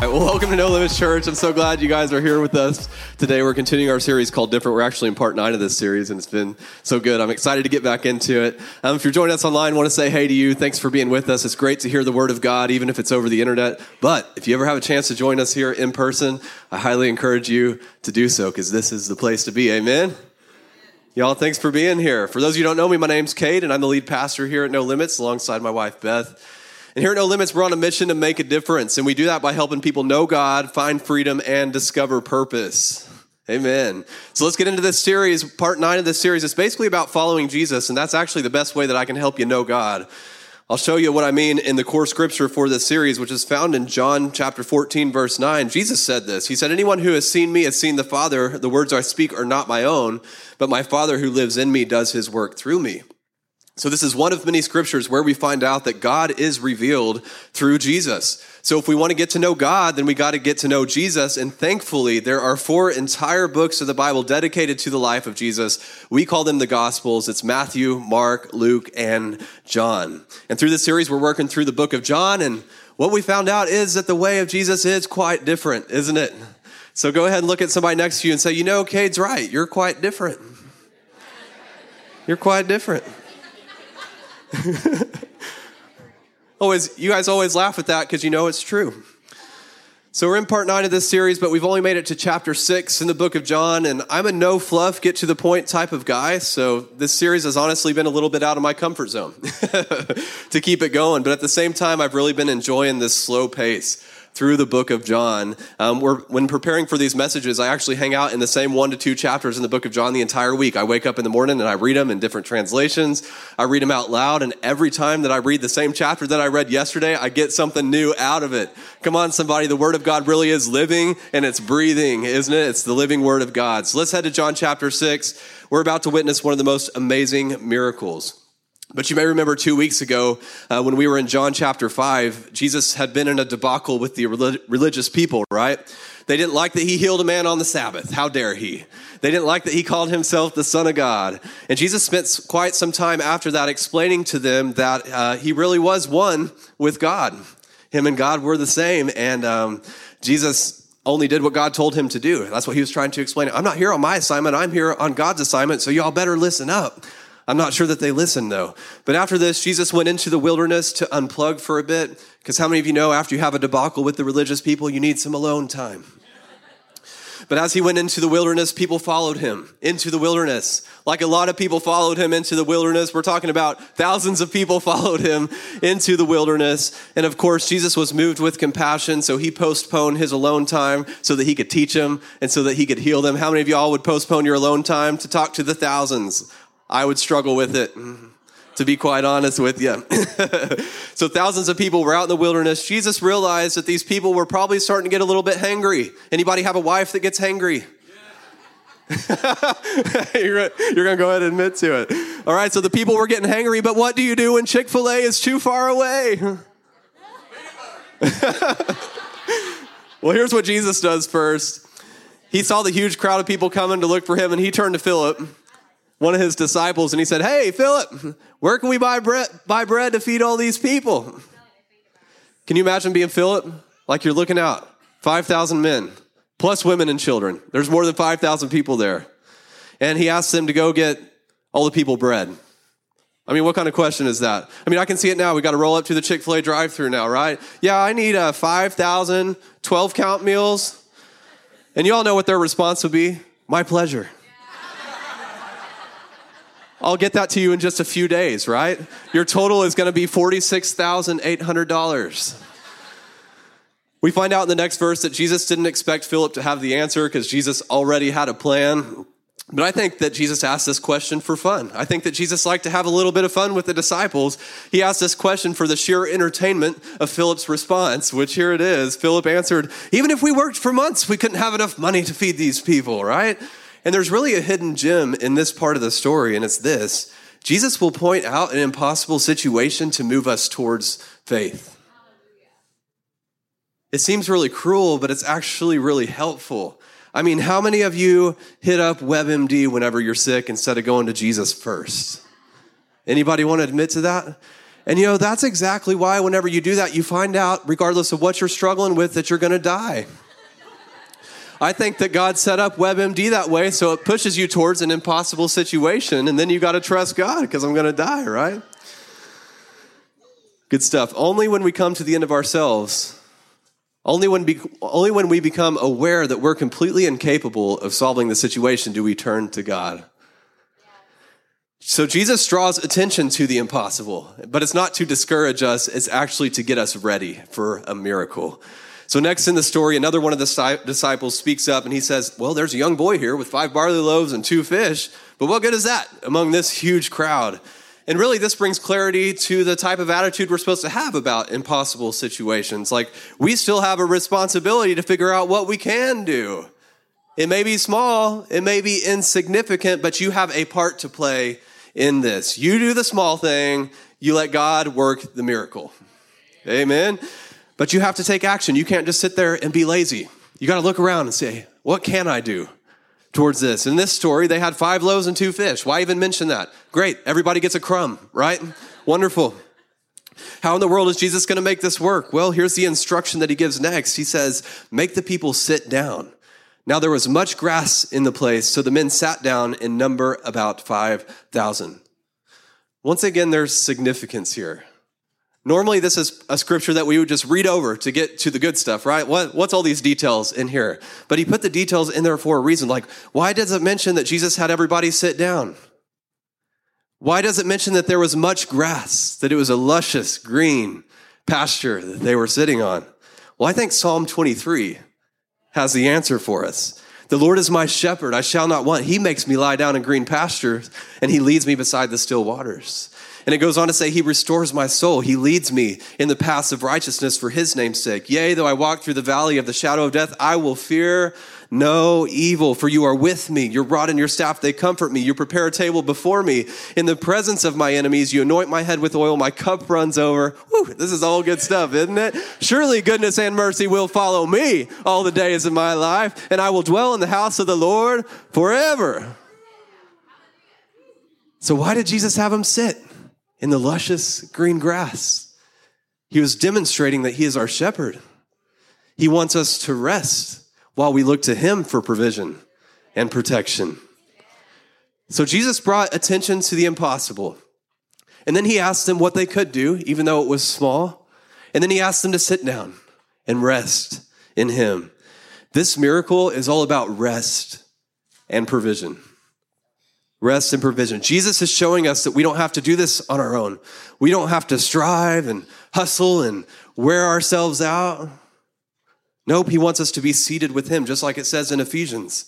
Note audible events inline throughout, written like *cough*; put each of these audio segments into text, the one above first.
Right, well, welcome to No Limits Church. I'm so glad you guys are here with us today. We're continuing our series called Different. We're actually in part nine of this series, and it's been so good. I'm excited to get back into it. Um, if you're joining us online, I want to say hey to you. Thanks for being with us. It's great to hear the Word of God, even if it's over the internet. But if you ever have a chance to join us here in person, I highly encourage you to do so because this is the place to be. Amen. Y'all, thanks for being here. For those of you who don't know me, my name's Cade, and I'm the lead pastor here at No Limits alongside my wife, Beth. And here at No Limits, we're on a mission to make a difference. And we do that by helping people know God, find freedom, and discover purpose. Amen. So let's get into this series. Part nine of this series is basically about following Jesus. And that's actually the best way that I can help you know God. I'll show you what I mean in the core scripture for this series, which is found in John chapter 14, verse 9. Jesus said this. He said, Anyone who has seen me has seen the Father. The words I speak are not my own, but my Father who lives in me does his work through me. So, this is one of many scriptures where we find out that God is revealed through Jesus. So, if we want to get to know God, then we got to get to know Jesus. And thankfully, there are four entire books of the Bible dedicated to the life of Jesus. We call them the Gospels. It's Matthew, Mark, Luke, and John. And through this series, we're working through the book of John. And what we found out is that the way of Jesus is quite different, isn't it? So, go ahead and look at somebody next to you and say, You know, Cade's right. You're quite different. You're quite different. *laughs* always, you guys always laugh at that because you know it's true. So we're in part nine of this series, but we've only made it to chapter six in the book of John, and I'm a no fluff, get to the point type of guy. So this series has honestly been a little bit out of my comfort zone *laughs* to keep it going. But at the same time, I've really been enjoying this slow pace through the book of John. Um, when preparing for these messages, I actually hang out in the same one to two chapters in the book of John the entire week. I wake up in the morning and I read them in different translations. I read them out loud, and every time that I read the same chapter that I read yesterday, I get something new out of it. Come on, somebody, the Word of God really is living and it's breathing, isn't it? It's the living Word of God. So let's head to John chapter 6. We're about to witness one of the most amazing miracles. But you may remember two weeks ago uh, when we were in John chapter 5, Jesus had been in a debacle with the religious people, right? They didn't like that he healed a man on the Sabbath. How dare he? They didn't like that he called himself the Son of God. And Jesus spent quite some time after that explaining to them that uh, he really was one with God. Him and God were the same. And um, Jesus only did what God told him to do. That's what he was trying to explain. I'm not here on my assignment, I'm here on God's assignment, so y'all better listen up. I'm not sure that they listened though. But after this, Jesus went into the wilderness to unplug for a bit. Because how many of you know after you have a debacle with the religious people, you need some alone time? But as he went into the wilderness, people followed him into the wilderness. Like a lot of people followed him into the wilderness. We're talking about thousands of people *laughs* followed him into the wilderness. And of course, Jesus was moved with compassion, so he postponed his alone time so that he could teach them and so that he could heal them. How many of y'all would postpone your alone time to talk to the thousands? I would struggle with it, to be quite honest with you. *laughs* so thousands of people were out in the wilderness. Jesus realized that these people were probably starting to get a little bit hangry. Anybody have a wife that gets hangry? *laughs* you're, going to go ahead and admit to it. All right, so the people were getting hangry, but what do you do when Chick fil A is too far away? *laughs* well, here's what Jesus does first. He saw the huge crowd of people coming to look for him, and he turned to Philip one of his disciples and he said, Hey, Philip, where can we buy bread, buy bread to feed all these people? Can you imagine being Philip? Like you're looking out, 5,000 men, plus women and children. There's more than 5,000 people there. And he asks them to go get all the people bread. I mean, what kind of question is that? I mean, I can see it now. We got to roll up to the Chick fil A drive through now, right? Yeah, I need uh, a 5,000 12 count meals. And you all know what their response would be my pleasure. I'll get that to you in just a few days, right? Your total is going to be $46,800. We find out in the next verse that Jesus didn't expect Philip to have the answer because Jesus already had a plan. But I think that Jesus asked this question for fun. I think that Jesus liked to have a little bit of fun with the disciples. He asked this question for the sheer entertainment of Philip's response, which here it is. Philip answered, Even if we worked for months, we couldn't have enough money to feed these people, right? And there's really a hidden gem in this part of the story, and it's this Jesus will point out an impossible situation to move us towards faith. It seems really cruel, but it's actually really helpful. I mean, how many of you hit up WebMD whenever you're sick instead of going to Jesus first? Anybody want to admit to that? And you know, that's exactly why whenever you do that, you find out, regardless of what you're struggling with, that you're going to die. I think that God set up WebMD that way so it pushes you towards an impossible situation, and then you got to trust God because I'm going to die, right? Good stuff. Only when we come to the end of ourselves only when, be, only when we become aware that we're completely incapable of solving the situation do we turn to God. So Jesus draws attention to the impossible, but it's not to discourage us, it's actually to get us ready for a miracle. So next in the story, another one of the disciples speaks up and he says, well, there's a young boy here with five barley loaves and two fish, but what good is that among this huge crowd? And really, this brings clarity to the type of attitude we're supposed to have about impossible situations. Like, we still have a responsibility to figure out what we can do. It may be small, it may be insignificant, but you have a part to play in this. You do the small thing, you let God work the miracle. Amen. But you have to take action. You can't just sit there and be lazy. You got to look around and say, what can I do? towards this. In this story, they had five loaves and two fish. Why even mention that? Great, everybody gets a crumb, right? Wonderful. How in the world is Jesus going to make this work? Well, here's the instruction that he gives next. He says, Make the people sit down. Now there was much grass in the place, so the men sat down in number about 5,000. Once again, there's significance here. Normally, this is a scripture that we would just read over to get to the good stuff, right? What, what's all these details in here? But he put the details in there for a reason. Like, why does it mention that Jesus had everybody sit down? Why does it mention that there was much grass, that it was a luscious green pasture that they were sitting on? Well, I think Psalm 23 has the answer for us. The Lord is my shepherd, I shall not want. He makes me lie down in green pastures, and he leads me beside the still waters. And it goes on to say, He restores my soul. He leads me in the paths of righteousness for His name's sake. Yea, though I walk through the valley of the shadow of death, I will fear no evil, for you are with me. Your rod and your staff, they comfort me. You prepare a table before me in the presence of my enemies. You anoint my head with oil. My cup runs over. Whew, this is all good stuff, isn't it? Surely goodness and mercy will follow me all the days of my life, and I will dwell in the house of the Lord forever. So, why did Jesus have him sit? In the luscious green grass. He was demonstrating that He is our shepherd. He wants us to rest while we look to Him for provision and protection. So Jesus brought attention to the impossible. And then He asked them what they could do, even though it was small. And then He asked them to sit down and rest in Him. This miracle is all about rest and provision rest and provision. Jesus is showing us that we don't have to do this on our own. We don't have to strive and hustle and wear ourselves out. Nope, he wants us to be seated with him, just like it says in Ephesians.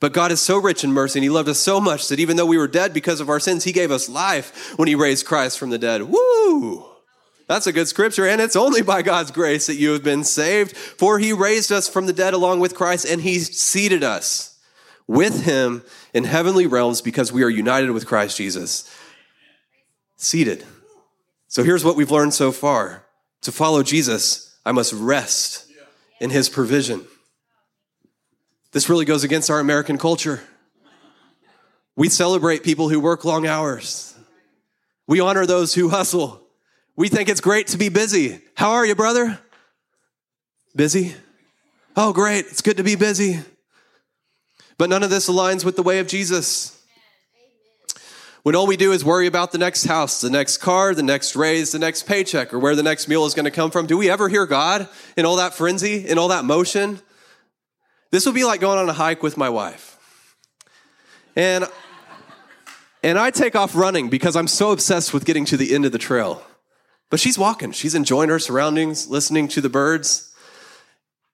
But God is so rich in mercy and he loved us so much that even though we were dead because of our sins, he gave us life when he raised Christ from the dead. Woo! That's a good scripture, and it's only by God's grace that you have been saved. For he raised us from the dead along with Christ, and he seated us with him in heavenly realms because we are united with Christ Jesus. Seated. So here's what we've learned so far. To follow Jesus, I must rest in his provision. This really goes against our American culture. We celebrate people who work long hours. We honor those who hustle. We think it's great to be busy. How are you, brother? Busy? Oh, great. It's good to be busy. But none of this aligns with the way of Jesus. When all we do is worry about the next house, the next car, the next raise, the next paycheck, or where the next meal is going to come from, do we ever hear God in all that frenzy, in all that motion? This would be like going on a hike with my wife. And and I take off running because I'm so obsessed with getting to the end of the trail. But she's walking, she's enjoying her surroundings, listening to the birds.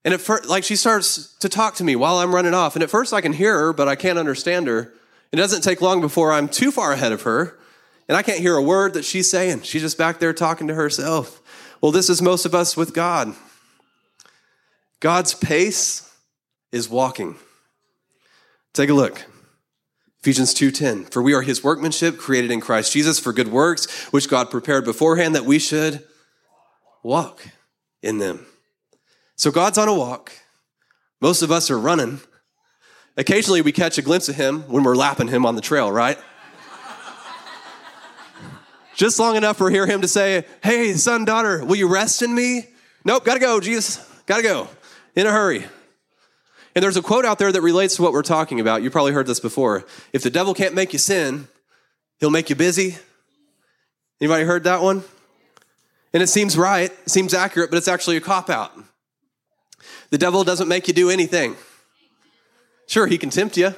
And at first, like she starts to talk to me while I'm running off. And at first I can hear her, but I can't understand her. It doesn't take long before I'm too far ahead of her. And I can't hear a word that she's saying. She's just back there talking to herself. Well, this is most of us with God. God's pace is walking. Take a look. Ephesians 2:10 For we are his workmanship created in Christ Jesus for good works which God prepared beforehand that we should walk in them. So God's on a walk. Most of us are running. Occasionally we catch a glimpse of him when we're lapping him on the trail, right? Just long enough for hear him to say, "Hey, son, daughter, will you rest in me?" Nope, got to go, Jesus. Got to go. In a hurry. And there's a quote out there that relates to what we're talking about. You probably heard this before. If the devil can't make you sin, he'll make you busy. Anybody heard that one? And it seems right, it seems accurate, but it's actually a cop out. The devil doesn't make you do anything. Sure, he can tempt you,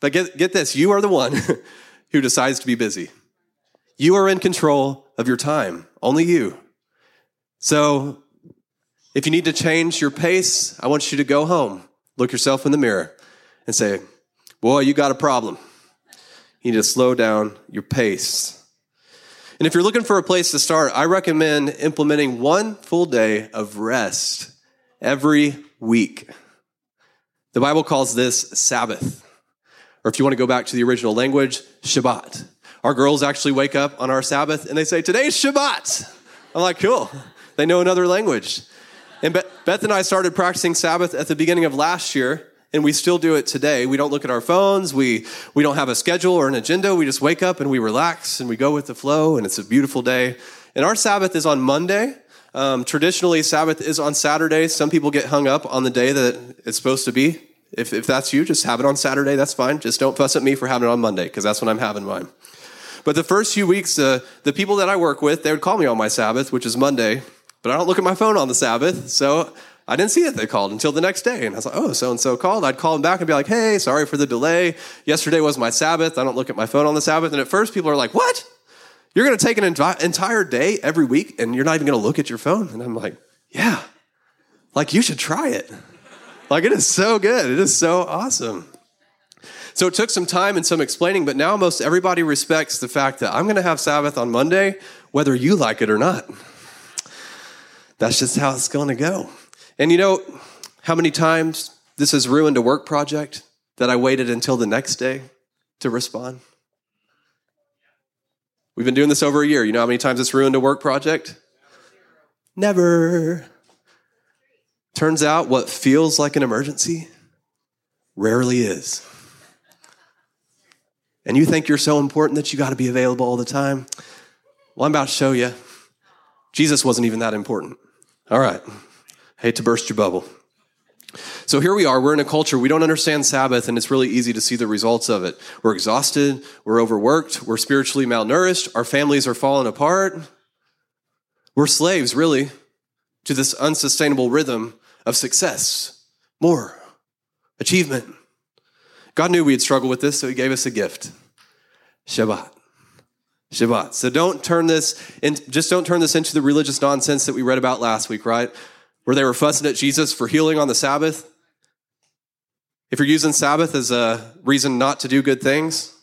but get, get this you are the one *laughs* who decides to be busy. You are in control of your time, only you. So if you need to change your pace, I want you to go home look yourself in the mirror and say, Boy, you got a problem. You need to slow down your pace. And if you're looking for a place to start, I recommend implementing one full day of rest every week. The Bible calls this Sabbath. Or if you want to go back to the original language, Shabbat. Our girls actually wake up on our Sabbath and they say, Today's Shabbat. I'm like, cool. They know another language. And Beth and I started practicing Sabbath at the beginning of last year, and we still do it today. We don't look at our phones. We, we don't have a schedule or an agenda. We just wake up and we relax and we go with the flow, and it's a beautiful day. And our Sabbath is on Monday. Um, traditionally, Sabbath is on Saturday. Some people get hung up on the day that it's supposed to be. If, if that's you, just have it on Saturday. That's fine. Just don't fuss at me for having it on Monday, because that's when I'm having mine. But the first few weeks, uh, the people that I work with, they would call me on my Sabbath, which is Monday, but I don't look at my phone on the Sabbath, so I didn't see that they called until the next day. And I was like, oh, so and so called. I'd call them back and be like, hey, sorry for the delay. Yesterday was my Sabbath. I don't look at my phone on the Sabbath. And at first, people are like, what? You're going to take an entire day every week and you're not even going to look at your phone? And I'm like, yeah, like you should try it. like it is so good. It is so awesome. So it took some time and some explaining, but now most everybody respects the fact that I'm going to have Sabbath on Monday, whether you like it or not. That's just how it's going to go. And you know how many times this has ruined a work project that I waited until the next day to respond? We've been doing this over a year. You know how many times it's ruined a work project? Never. Turns out what feels like an emergency rarely is. And you think you're so important that you got to be available all the time? Well, I'm about to show you. Jesus wasn't even that important. All right. Hate to burst your bubble. So here we are. We're in a culture we don't understand Sabbath, and it's really easy to see the results of it. We're exhausted. We're overworked. We're spiritually malnourished. Our families are falling apart. We're slaves, really, to this unsustainable rhythm of success, more, achievement. God knew we'd struggle with this, so He gave us a gift Shabbat. Shabbat. So don't turn this in, just don't turn this into the religious nonsense that we read about last week, right? Where they were fussing at Jesus for healing on the Sabbath. If you're using Sabbath as a reason not to do good things,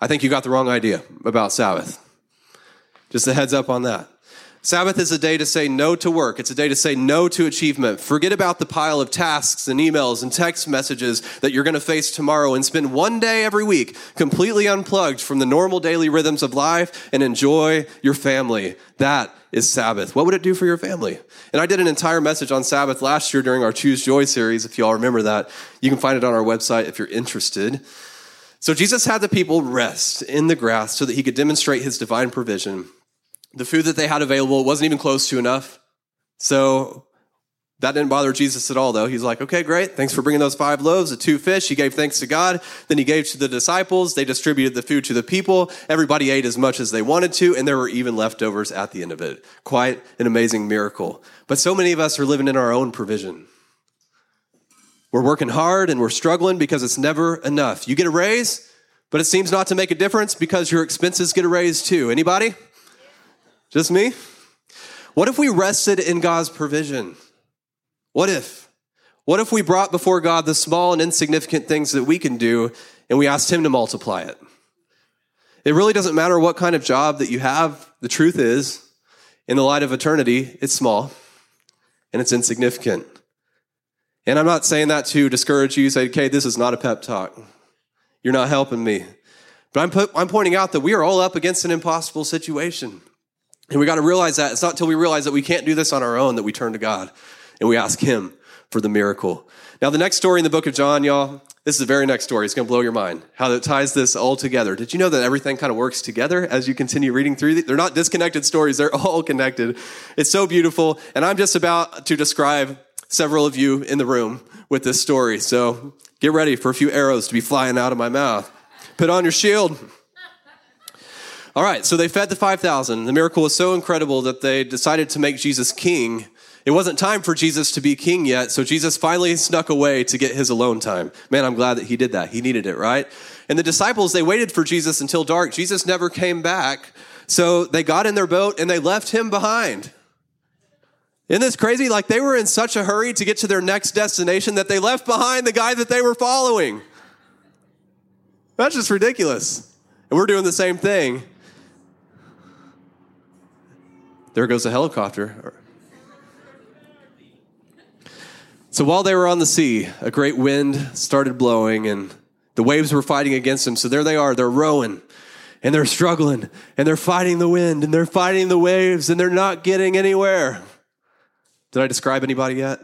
I think you got the wrong idea about Sabbath. Just a heads up on that. Sabbath is a day to say no to work. It's a day to say no to achievement. Forget about the pile of tasks and emails and text messages that you're going to face tomorrow and spend one day every week completely unplugged from the normal daily rhythms of life and enjoy your family. That is Sabbath. What would it do for your family? And I did an entire message on Sabbath last year during our Choose Joy series. If you all remember that, you can find it on our website if you're interested. So Jesus had the people rest in the grass so that he could demonstrate his divine provision the food that they had available wasn't even close to enough. So that didn't bother Jesus at all, though. He's like, okay, great. Thanks for bringing those five loaves, the two fish. He gave thanks to God. Then he gave to the disciples. They distributed the food to the people. Everybody ate as much as they wanted to, and there were even leftovers at the end of it. Quite an amazing miracle. But so many of us are living in our own provision. We're working hard and we're struggling because it's never enough. You get a raise, but it seems not to make a difference because your expenses get a raise too. Anybody? Just me? What if we rested in God's provision? What if? What if we brought before God the small and insignificant things that we can do and we asked Him to multiply it? It really doesn't matter what kind of job that you have. The truth is, in the light of eternity, it's small and it's insignificant. And I'm not saying that to discourage you, say, okay, this is not a pep talk. You're not helping me. But I'm, put, I'm pointing out that we are all up against an impossible situation. And we got to realize that. It's not until we realize that we can't do this on our own that we turn to God and we ask Him for the miracle. Now, the next story in the book of John, y'all, this is the very next story. It's going to blow your mind how that ties this all together. Did you know that everything kind of works together as you continue reading through? They're not disconnected stories, they're all connected. It's so beautiful. And I'm just about to describe several of you in the room with this story. So get ready for a few arrows to be flying out of my mouth. Put on your shield. All right, so they fed the 5,000. The miracle was so incredible that they decided to make Jesus king. It wasn't time for Jesus to be king yet, so Jesus finally snuck away to get his alone time. Man, I'm glad that he did that. He needed it, right? And the disciples, they waited for Jesus until dark. Jesus never came back. So they got in their boat and they left him behind. Isn't this crazy? Like they were in such a hurry to get to their next destination that they left behind the guy that they were following. That's just ridiculous. And we're doing the same thing. There goes a helicopter. So while they were on the sea, a great wind started blowing and the waves were fighting against them. So there they are, they're rowing and they're struggling and they're fighting the wind and they're fighting the waves and they're not getting anywhere. Did I describe anybody yet?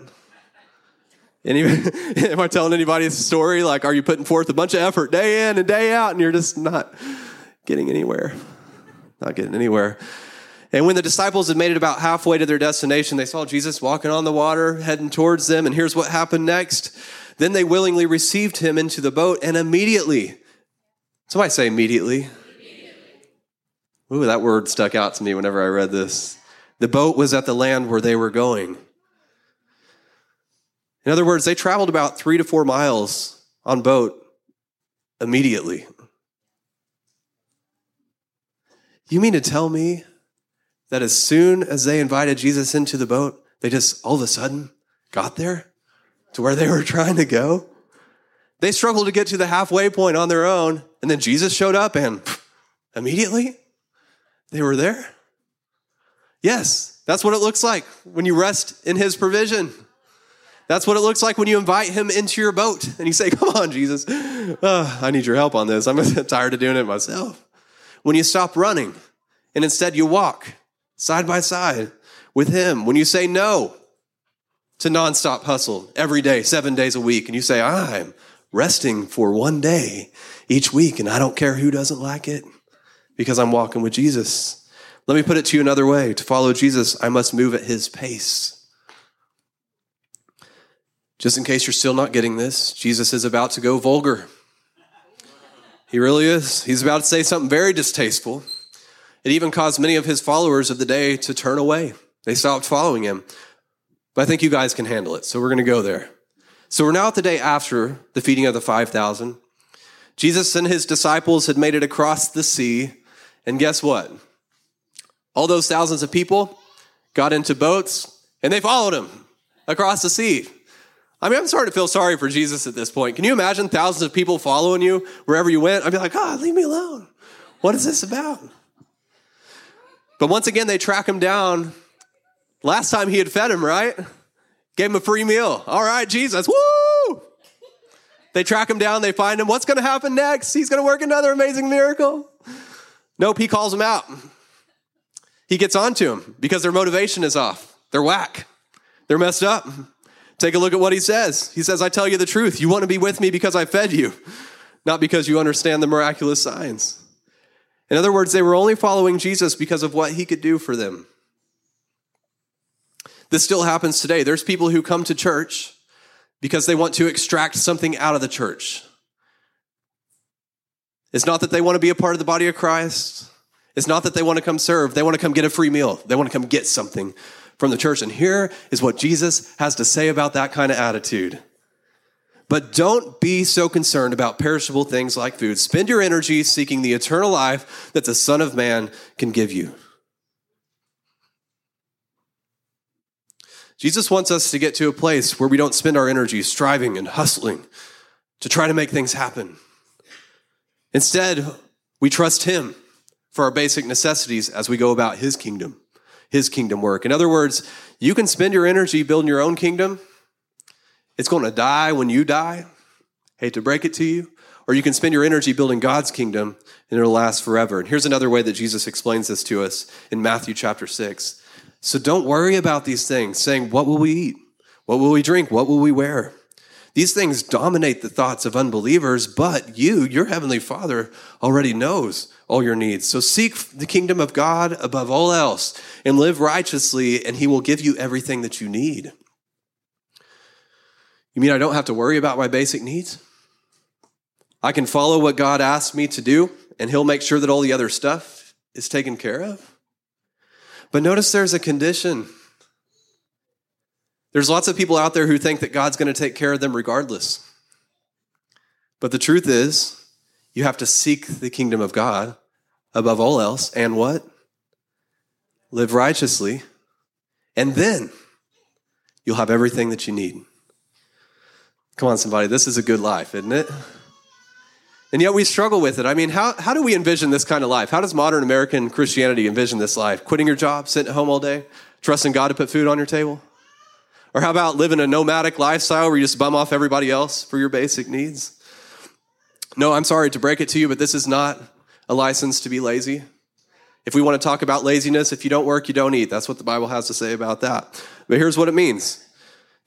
Any, *laughs* am I telling anybody a story? Like, are you putting forth a bunch of effort day in and day out and you're just not getting anywhere? Not getting anywhere. And when the disciples had made it about halfway to their destination, they saw Jesus walking on the water, heading towards them. And here's what happened next. Then they willingly received him into the boat, and immediately, somebody say immediately. Ooh, that word stuck out to me whenever I read this. The boat was at the land where they were going. In other words, they traveled about three to four miles on boat immediately. You mean to tell me that as soon as they invited Jesus into the boat, they just all of a sudden got there to where they were trying to go. They struggled to get to the halfway point on their own, and then Jesus showed up and immediately they were there. Yes, that's what it looks like when you rest in his provision. That's what it looks like when you invite him into your boat and you say, Come on, Jesus, I need your help on this. I'm *laughs* tired of doing it myself. When you stop running and instead you walk side by side with Him. When you say no to nonstop hustle every day, seven days a week, and you say, I'm resting for one day each week, and I don't care who doesn't like it because I'm walking with Jesus. Let me put it to you another way to follow Jesus, I must move at His pace. Just in case you're still not getting this, Jesus is about to go vulgar. He really is. He's about to say something very distasteful. It even caused many of his followers of the day to turn away. They stopped following him. But I think you guys can handle it, so we're going to go there. So we're now at the day after the feeding of the 5,000. Jesus and his disciples had made it across the sea, and guess what? All those thousands of people got into boats and they followed him across the sea. I mean, I'm starting to feel sorry for Jesus at this point. Can you imagine thousands of people following you wherever you went? I'd be like, God, leave me alone. What is this about? But once again, they track him down. Last time he had fed him, right? Gave him a free meal. All right, Jesus, woo! They track him down, they find him. What's going to happen next? He's going to work another amazing miracle. Nope, he calls him out. He gets onto him because their motivation is off. They're whack. They're messed up. Take a look at what he says. He says, I tell you the truth. You want to be with me because I fed you, not because you understand the miraculous signs. In other words, they were only following Jesus because of what he could do for them. This still happens today. There's people who come to church because they want to extract something out of the church. It's not that they want to be a part of the body of Christ. It's not that they want to come serve. They want to come get a free meal. They want to come get something from the church. And here is what Jesus has to say about that kind of attitude. But don't be so concerned about perishable things like food. Spend your energy seeking the eternal life that the Son of Man can give you. Jesus wants us to get to a place where we don't spend our energy striving and hustling to try to make things happen. Instead, we trust Him for our basic necessities as we go about His kingdom, His kingdom work. In other words, you can spend your energy building your own kingdom it's going to die when you die. Hate to break it to you. or you can spend your energy building God's kingdom and it'll last forever. And here's another way that Jesus explains this to us in Matthew chapter 6. So don't worry about these things, saying, What will we eat? What will we drink? What will we wear? These things dominate the thoughts of unbelievers, but you, your heavenly Father, already knows all your needs. So seek the kingdom of God above all else and live righteously, and He will give you everything that you need. You mean I don't have to worry about my basic needs? I can follow what God asks me to do, and He'll make sure that all the other stuff is taken care of? But notice there's a condition. There's lots of people out there who think that God's going to take care of them regardless. But the truth is, you have to seek the kingdom of God above all else and what? Live righteously. And then you'll have everything that you need. Come on, somebody. This is a good life, isn't it? And yet we struggle with it. I mean, how, how do we envision this kind of life? How does modern American Christianity envision this life? Quitting your job, sitting at home all day, trusting God to put food on your table? Or how about living a nomadic lifestyle where you just bum off everybody else for your basic needs? No, I'm sorry to break it to you, but this is not a license to be lazy. If we want to talk about laziness, if you don't work, you don't eat. That's what the Bible has to say about that. But here's what it means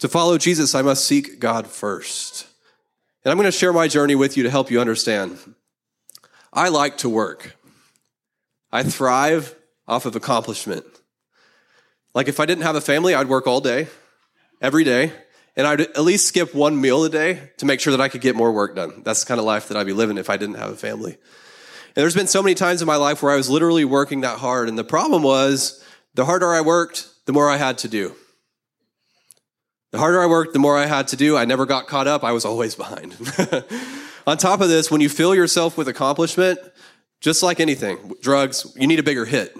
to follow Jesus, I must seek God first. And I'm going to share my journey with you to help you understand. I like to work. I thrive off of accomplishment. Like if I didn't have a family, I'd work all day, every day, and I'd at least skip one meal a day to make sure that I could get more work done. That's the kind of life that I'd be living if I didn't have a family. And there's been so many times in my life where I was literally working that hard. And the problem was the harder I worked, the more I had to do. The harder I worked, the more I had to do. I never got caught up. I was always behind. *laughs* On top of this, when you fill yourself with accomplishment, just like anything, drugs, you need a bigger hit.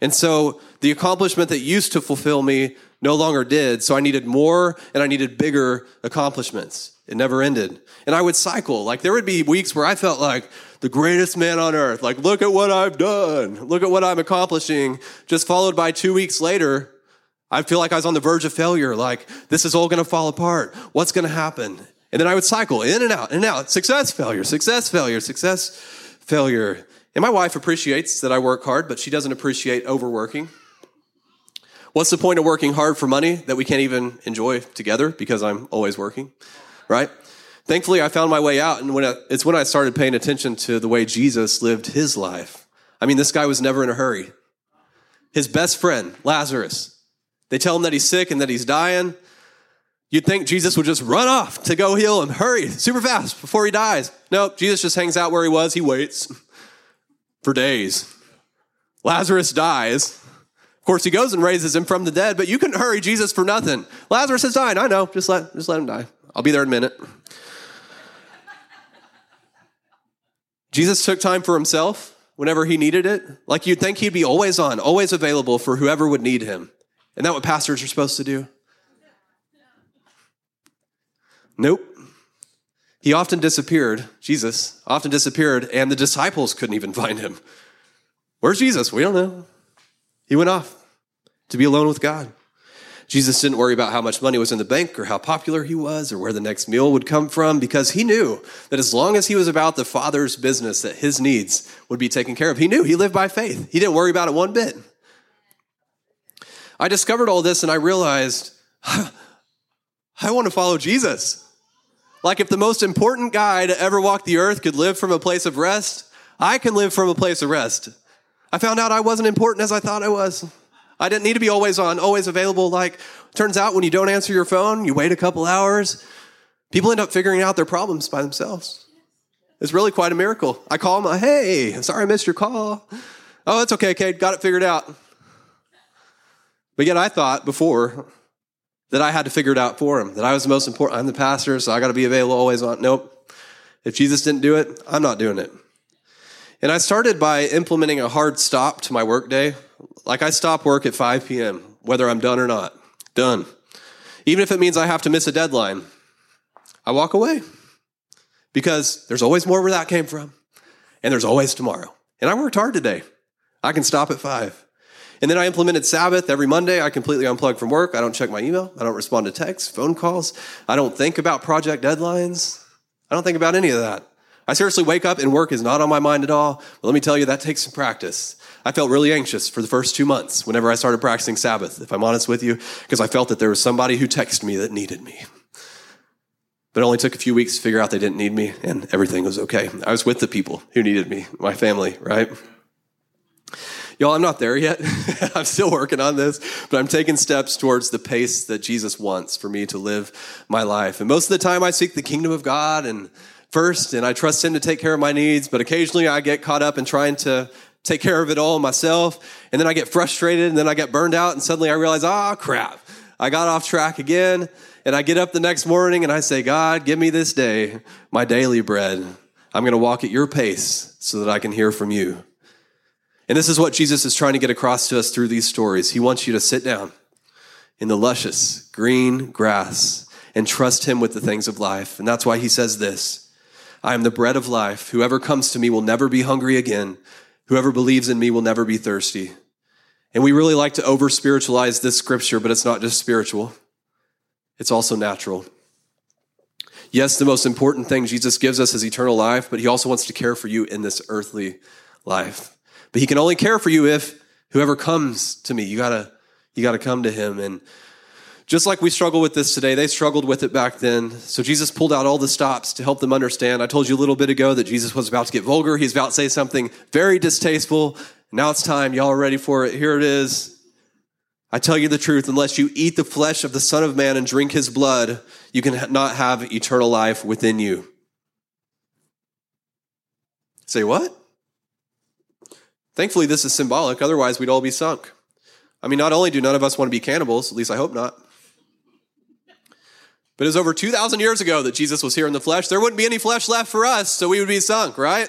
And so the accomplishment that used to fulfill me no longer did. So I needed more and I needed bigger accomplishments. It never ended. And I would cycle. Like there would be weeks where I felt like the greatest man on earth. Like, look at what I've done. Look at what I'm accomplishing. Just followed by two weeks later, I feel like I was on the verge of failure. Like, this is all going to fall apart. What's going to happen? And then I would cycle in and out, in and out. Success, failure, success, failure, success, failure. And my wife appreciates that I work hard, but she doesn't appreciate overworking. What's the point of working hard for money that we can't even enjoy together because I'm always working, right? Thankfully, I found my way out, and when I, it's when I started paying attention to the way Jesus lived his life. I mean, this guy was never in a hurry. His best friend, Lazarus, they tell him that he's sick and that he's dying. You'd think Jesus would just run off to go heal him, hurry, super fast before he dies. Nope, Jesus just hangs out where he was. He waits *laughs* for days. Lazarus dies. Of course, he goes and raises him from the dead, but you couldn't hurry Jesus for nothing. Lazarus is dying. I know. Just let, just let him die. I'll be there in a minute. *laughs* Jesus took time for himself whenever he needed it. Like you'd think he'd be always on, always available for whoever would need him. Isn't that what pastors are supposed to do? Nope. He often disappeared, Jesus often disappeared, and the disciples couldn't even find him. Where's Jesus? We don't know. He went off to be alone with God. Jesus didn't worry about how much money was in the bank or how popular he was or where the next meal would come from because he knew that as long as he was about the Father's business, that his needs would be taken care of. He knew he lived by faith. He didn't worry about it one bit. I discovered all this and I realized *laughs* I want to follow Jesus. Like if the most important guy to ever walk the earth could live from a place of rest, I can live from a place of rest. I found out I wasn't important as I thought I was. I didn't need to be always on, always available. Like, turns out when you don't answer your phone, you wait a couple hours, people end up figuring out their problems by themselves. It's really quite a miracle. I call them, hey, sorry I missed your call. Oh, it's okay, Cade, got it figured out. But yet I thought before that I had to figure it out for him, that I was the most important. I'm the pastor, so I got to be available always on. Nope. If Jesus didn't do it, I'm not doing it. And I started by implementing a hard stop to my workday. Like I stop work at 5 p.m., whether I'm done or not. Done. Even if it means I have to miss a deadline, I walk away because there's always more where that came from, and there's always tomorrow. And I worked hard today. I can stop at 5. And then I implemented Sabbath every Monday. I completely unplug from work. I don't check my email. I don't respond to texts, phone calls. I don't think about project deadlines. I don't think about any of that. I seriously wake up and work is not on my mind at all. But let me tell you, that takes some practice. I felt really anxious for the first two months whenever I started practicing Sabbath, if I'm honest with you, because I felt that there was somebody who texted me that needed me. But it only took a few weeks to figure out they didn't need me, and everything was okay. I was with the people who needed me, my family, right? Y'all, I'm not there yet. *laughs* I'm still working on this, but I'm taking steps towards the pace that Jesus wants for me to live my life. And most of the time, I seek the kingdom of God and first, and I trust Him to take care of my needs. But occasionally, I get caught up in trying to take care of it all myself, and then I get frustrated, and then I get burned out, and suddenly I realize, oh crap, I got off track again. And I get up the next morning and I say, God, give me this day my daily bread. I'm going to walk at your pace so that I can hear from you. And this is what Jesus is trying to get across to us through these stories. He wants you to sit down in the luscious green grass and trust him with the things of life. And that's why he says this I am the bread of life. Whoever comes to me will never be hungry again. Whoever believes in me will never be thirsty. And we really like to over spiritualize this scripture, but it's not just spiritual, it's also natural. Yes, the most important thing Jesus gives us is eternal life, but he also wants to care for you in this earthly life. But he can only care for you if whoever comes to me, you gotta, you gotta come to him. And just like we struggle with this today, they struggled with it back then. So Jesus pulled out all the stops to help them understand. I told you a little bit ago that Jesus was about to get vulgar. He's about to say something very distasteful. Now it's time. Y'all are ready for it. Here it is. I tell you the truth, unless you eat the flesh of the Son of Man and drink his blood, you can not have eternal life within you. Say what? Thankfully, this is symbolic, otherwise, we'd all be sunk. I mean, not only do none of us want to be cannibals, at least I hope not, but it was over 2,000 years ago that Jesus was here in the flesh. There wouldn't be any flesh left for us, so we would be sunk, right?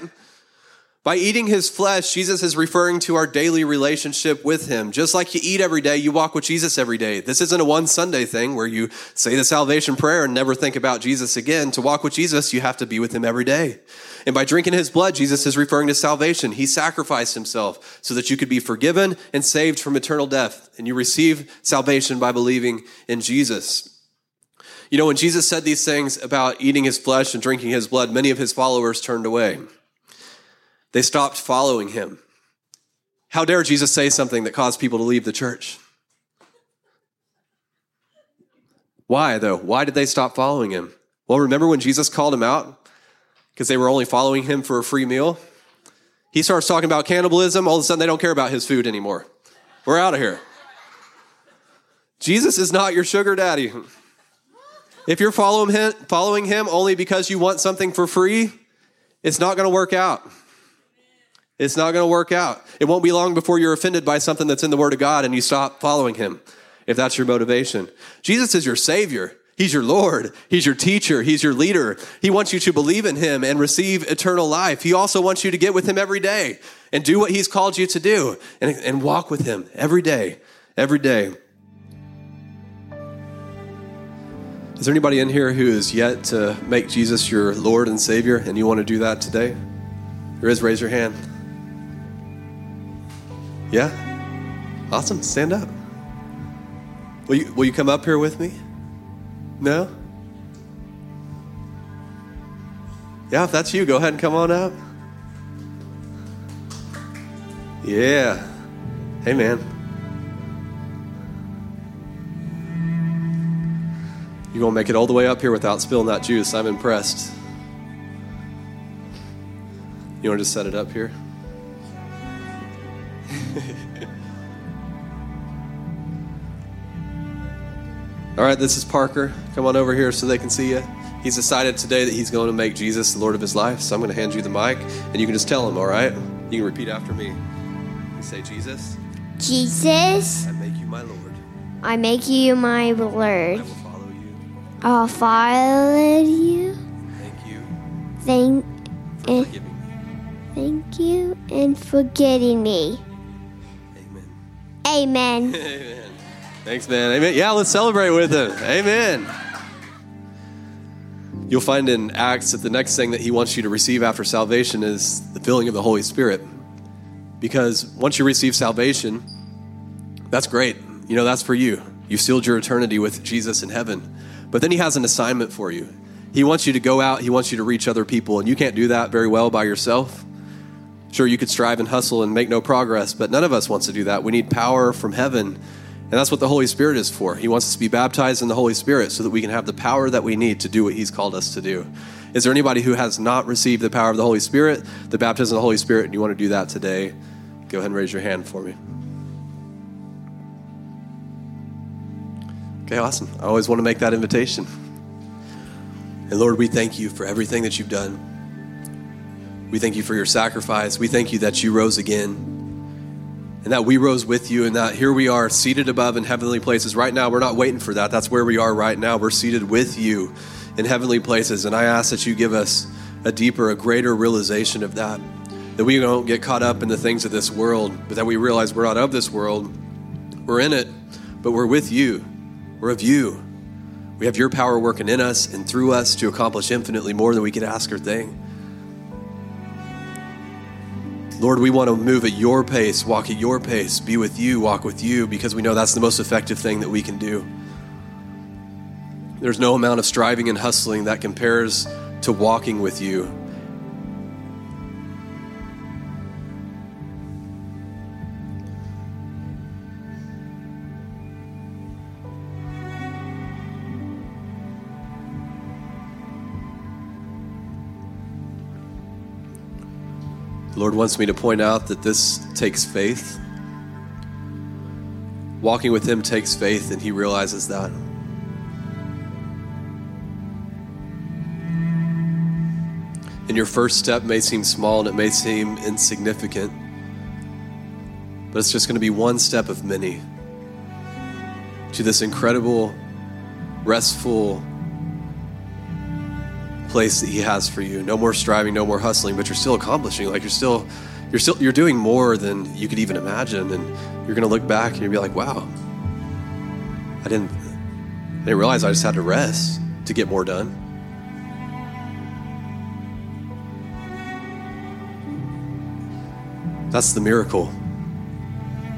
By eating his flesh, Jesus is referring to our daily relationship with him. Just like you eat every day, you walk with Jesus every day. This isn't a one Sunday thing where you say the salvation prayer and never think about Jesus again. To walk with Jesus, you have to be with him every day. And by drinking his blood, Jesus is referring to salvation. He sacrificed himself so that you could be forgiven and saved from eternal death. And you receive salvation by believing in Jesus. You know, when Jesus said these things about eating his flesh and drinking his blood, many of his followers turned away. They stopped following him. How dare Jesus say something that caused people to leave the church? Why, though? Why did they stop following him? Well, remember when Jesus called him out because they were only following him for a free meal? He starts talking about cannibalism. All of a sudden, they don't care about his food anymore. We're out of here. Jesus is not your sugar daddy. If you're following him, only because you want something for free, it's not going to work out. It's not going to work out. It won't be long before you're offended by something that's in the Word of God and you stop following Him, if that's your motivation. Jesus is your Savior. He's your Lord. He's your teacher. He's your leader. He wants you to believe in Him and receive eternal life. He also wants you to get with Him every day and do what He's called you to do and, and walk with Him every day, every day. Is there anybody in here who is yet to make Jesus your Lord and Savior and you want to do that today? There is, raise your hand. Yeah? Awesome. Stand up. Will you, will you come up here with me? No? Yeah, if that's you, go ahead and come on up. Yeah. Hey, man. You're going to make it all the way up here without spilling that juice. I'm impressed. You want to just set it up here? All right, this is Parker. Come on over here so they can see you. He's decided today that he's going to make Jesus the Lord of his life. So I'm going to hand you the mic, and you can just tell him, all right? You can repeat after me. You say, Jesus, Jesus, I make you my Lord. I make you my Lord. I will follow you. I'll follow you. Thank you Thank, for forgiving me. thank you and forgetting me. Amen. Amen. *laughs* Amen. Thanks, man. Amen. Yeah, let's celebrate with him. Amen. You'll find in Acts that the next thing that he wants you to receive after salvation is the filling of the Holy Spirit. Because once you receive salvation, that's great. You know, that's for you. You sealed your eternity with Jesus in heaven. But then he has an assignment for you. He wants you to go out, He wants you to reach other people, and you can't do that very well by yourself. Sure, you could strive and hustle and make no progress, but none of us wants to do that. We need power from heaven, and that's what the Holy Spirit is for. He wants us to be baptized in the Holy Spirit so that we can have the power that we need to do what He's called us to do. Is there anybody who has not received the power of the Holy Spirit, the baptism of the Holy Spirit, and you want to do that today? Go ahead and raise your hand for me. Okay, awesome. I always want to make that invitation. And Lord, we thank you for everything that you've done. We thank you for your sacrifice. We thank you that you rose again and that we rose with you and that here we are seated above in heavenly places. Right now, we're not waiting for that. That's where we are right now. We're seated with you in heavenly places. And I ask that you give us a deeper, a greater realization of that. That we don't get caught up in the things of this world, but that we realize we're not of this world. We're in it, but we're with you. We're of you. We have your power working in us and through us to accomplish infinitely more than we could ask or think. Lord, we want to move at your pace, walk at your pace, be with you, walk with you, because we know that's the most effective thing that we can do. There's no amount of striving and hustling that compares to walking with you. Lord wants me to point out that this takes faith. Walking with Him takes faith, and He realizes that. And your first step may seem small and it may seem insignificant, but it's just going to be one step of many to this incredible, restful place that He has for you. No more striving, no more hustling, but you're still accomplishing. Like you're still, you're still, you're doing more than you could even imagine, and you're going to look back and you'll be like, "Wow, I didn't, I didn't realize I just had to rest to get more done." That's the miracle.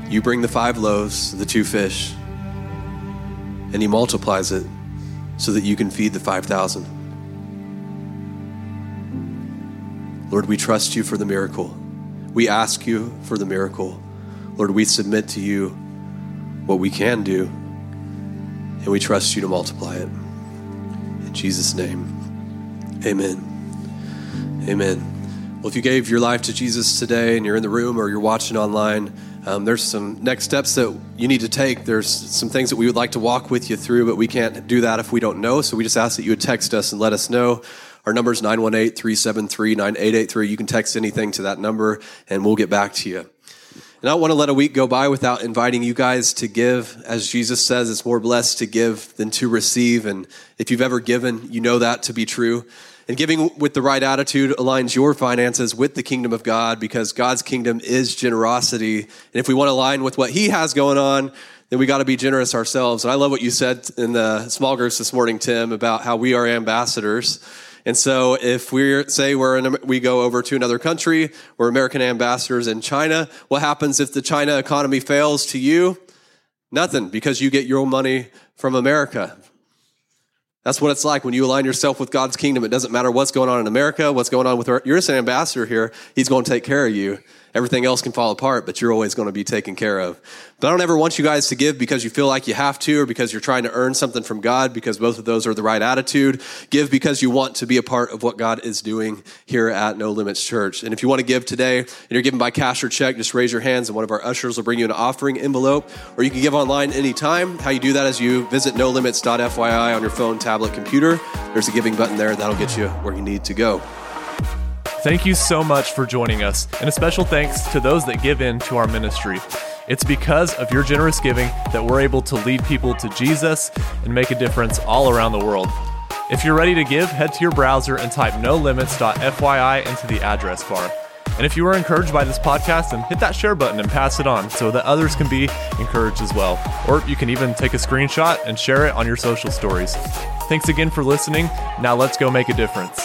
You bring the five loaves, the two fish, and He multiplies it so that you can feed the 5,000. Lord, we trust you for the miracle. We ask you for the miracle. Lord, we submit to you what we can do, and we trust you to multiply it. In Jesus' name, amen. Amen. Well, if you gave your life to Jesus today and you're in the room or you're watching online, um, there's some next steps that you need to take. There's some things that we would like to walk with you through, but we can't do that if we don't know. So we just ask that you would text us and let us know. Our number is 918 373 9883. You can text anything to that number and we'll get back to you. And I don't want to let a week go by without inviting you guys to give. As Jesus says, it's more blessed to give than to receive. And if you've ever given, you know that to be true. And giving with the right attitude aligns your finances with the kingdom of God because God's kingdom is generosity. And if we want to align with what He has going on, then we got to be generous ourselves. And I love what you said in the small groups this morning, Tim, about how we are ambassadors. And so if we say we're in, we go over to another country, we're American ambassadors in China, what happens if the China economy fails to you? Nothing, because you get your money from America. That's what it's like when you align yourself with God's kingdom. It doesn't matter what's going on in America, what's going on with our, you're just an ambassador here. He's going to take care of you. Everything else can fall apart, but you're always going to be taken care of. But I don't ever want you guys to give because you feel like you have to or because you're trying to earn something from God because both of those are the right attitude. Give because you want to be a part of what God is doing here at No Limits Church. And if you want to give today and you're giving by cash or check, just raise your hands and one of our ushers will bring you an offering envelope or you can give online anytime. How you do that is you visit nolimits.fyi on your phone, tablet, computer. There's a giving button there. That'll get you where you need to go. Thank you so much for joining us, and a special thanks to those that give in to our ministry. It's because of your generous giving that we're able to lead people to Jesus and make a difference all around the world. If you're ready to give, head to your browser and type nolimits.fyi into the address bar. And if you were encouraged by this podcast, then hit that share button and pass it on so that others can be encouraged as well. Or you can even take a screenshot and share it on your social stories. Thanks again for listening. Now let's go make a difference.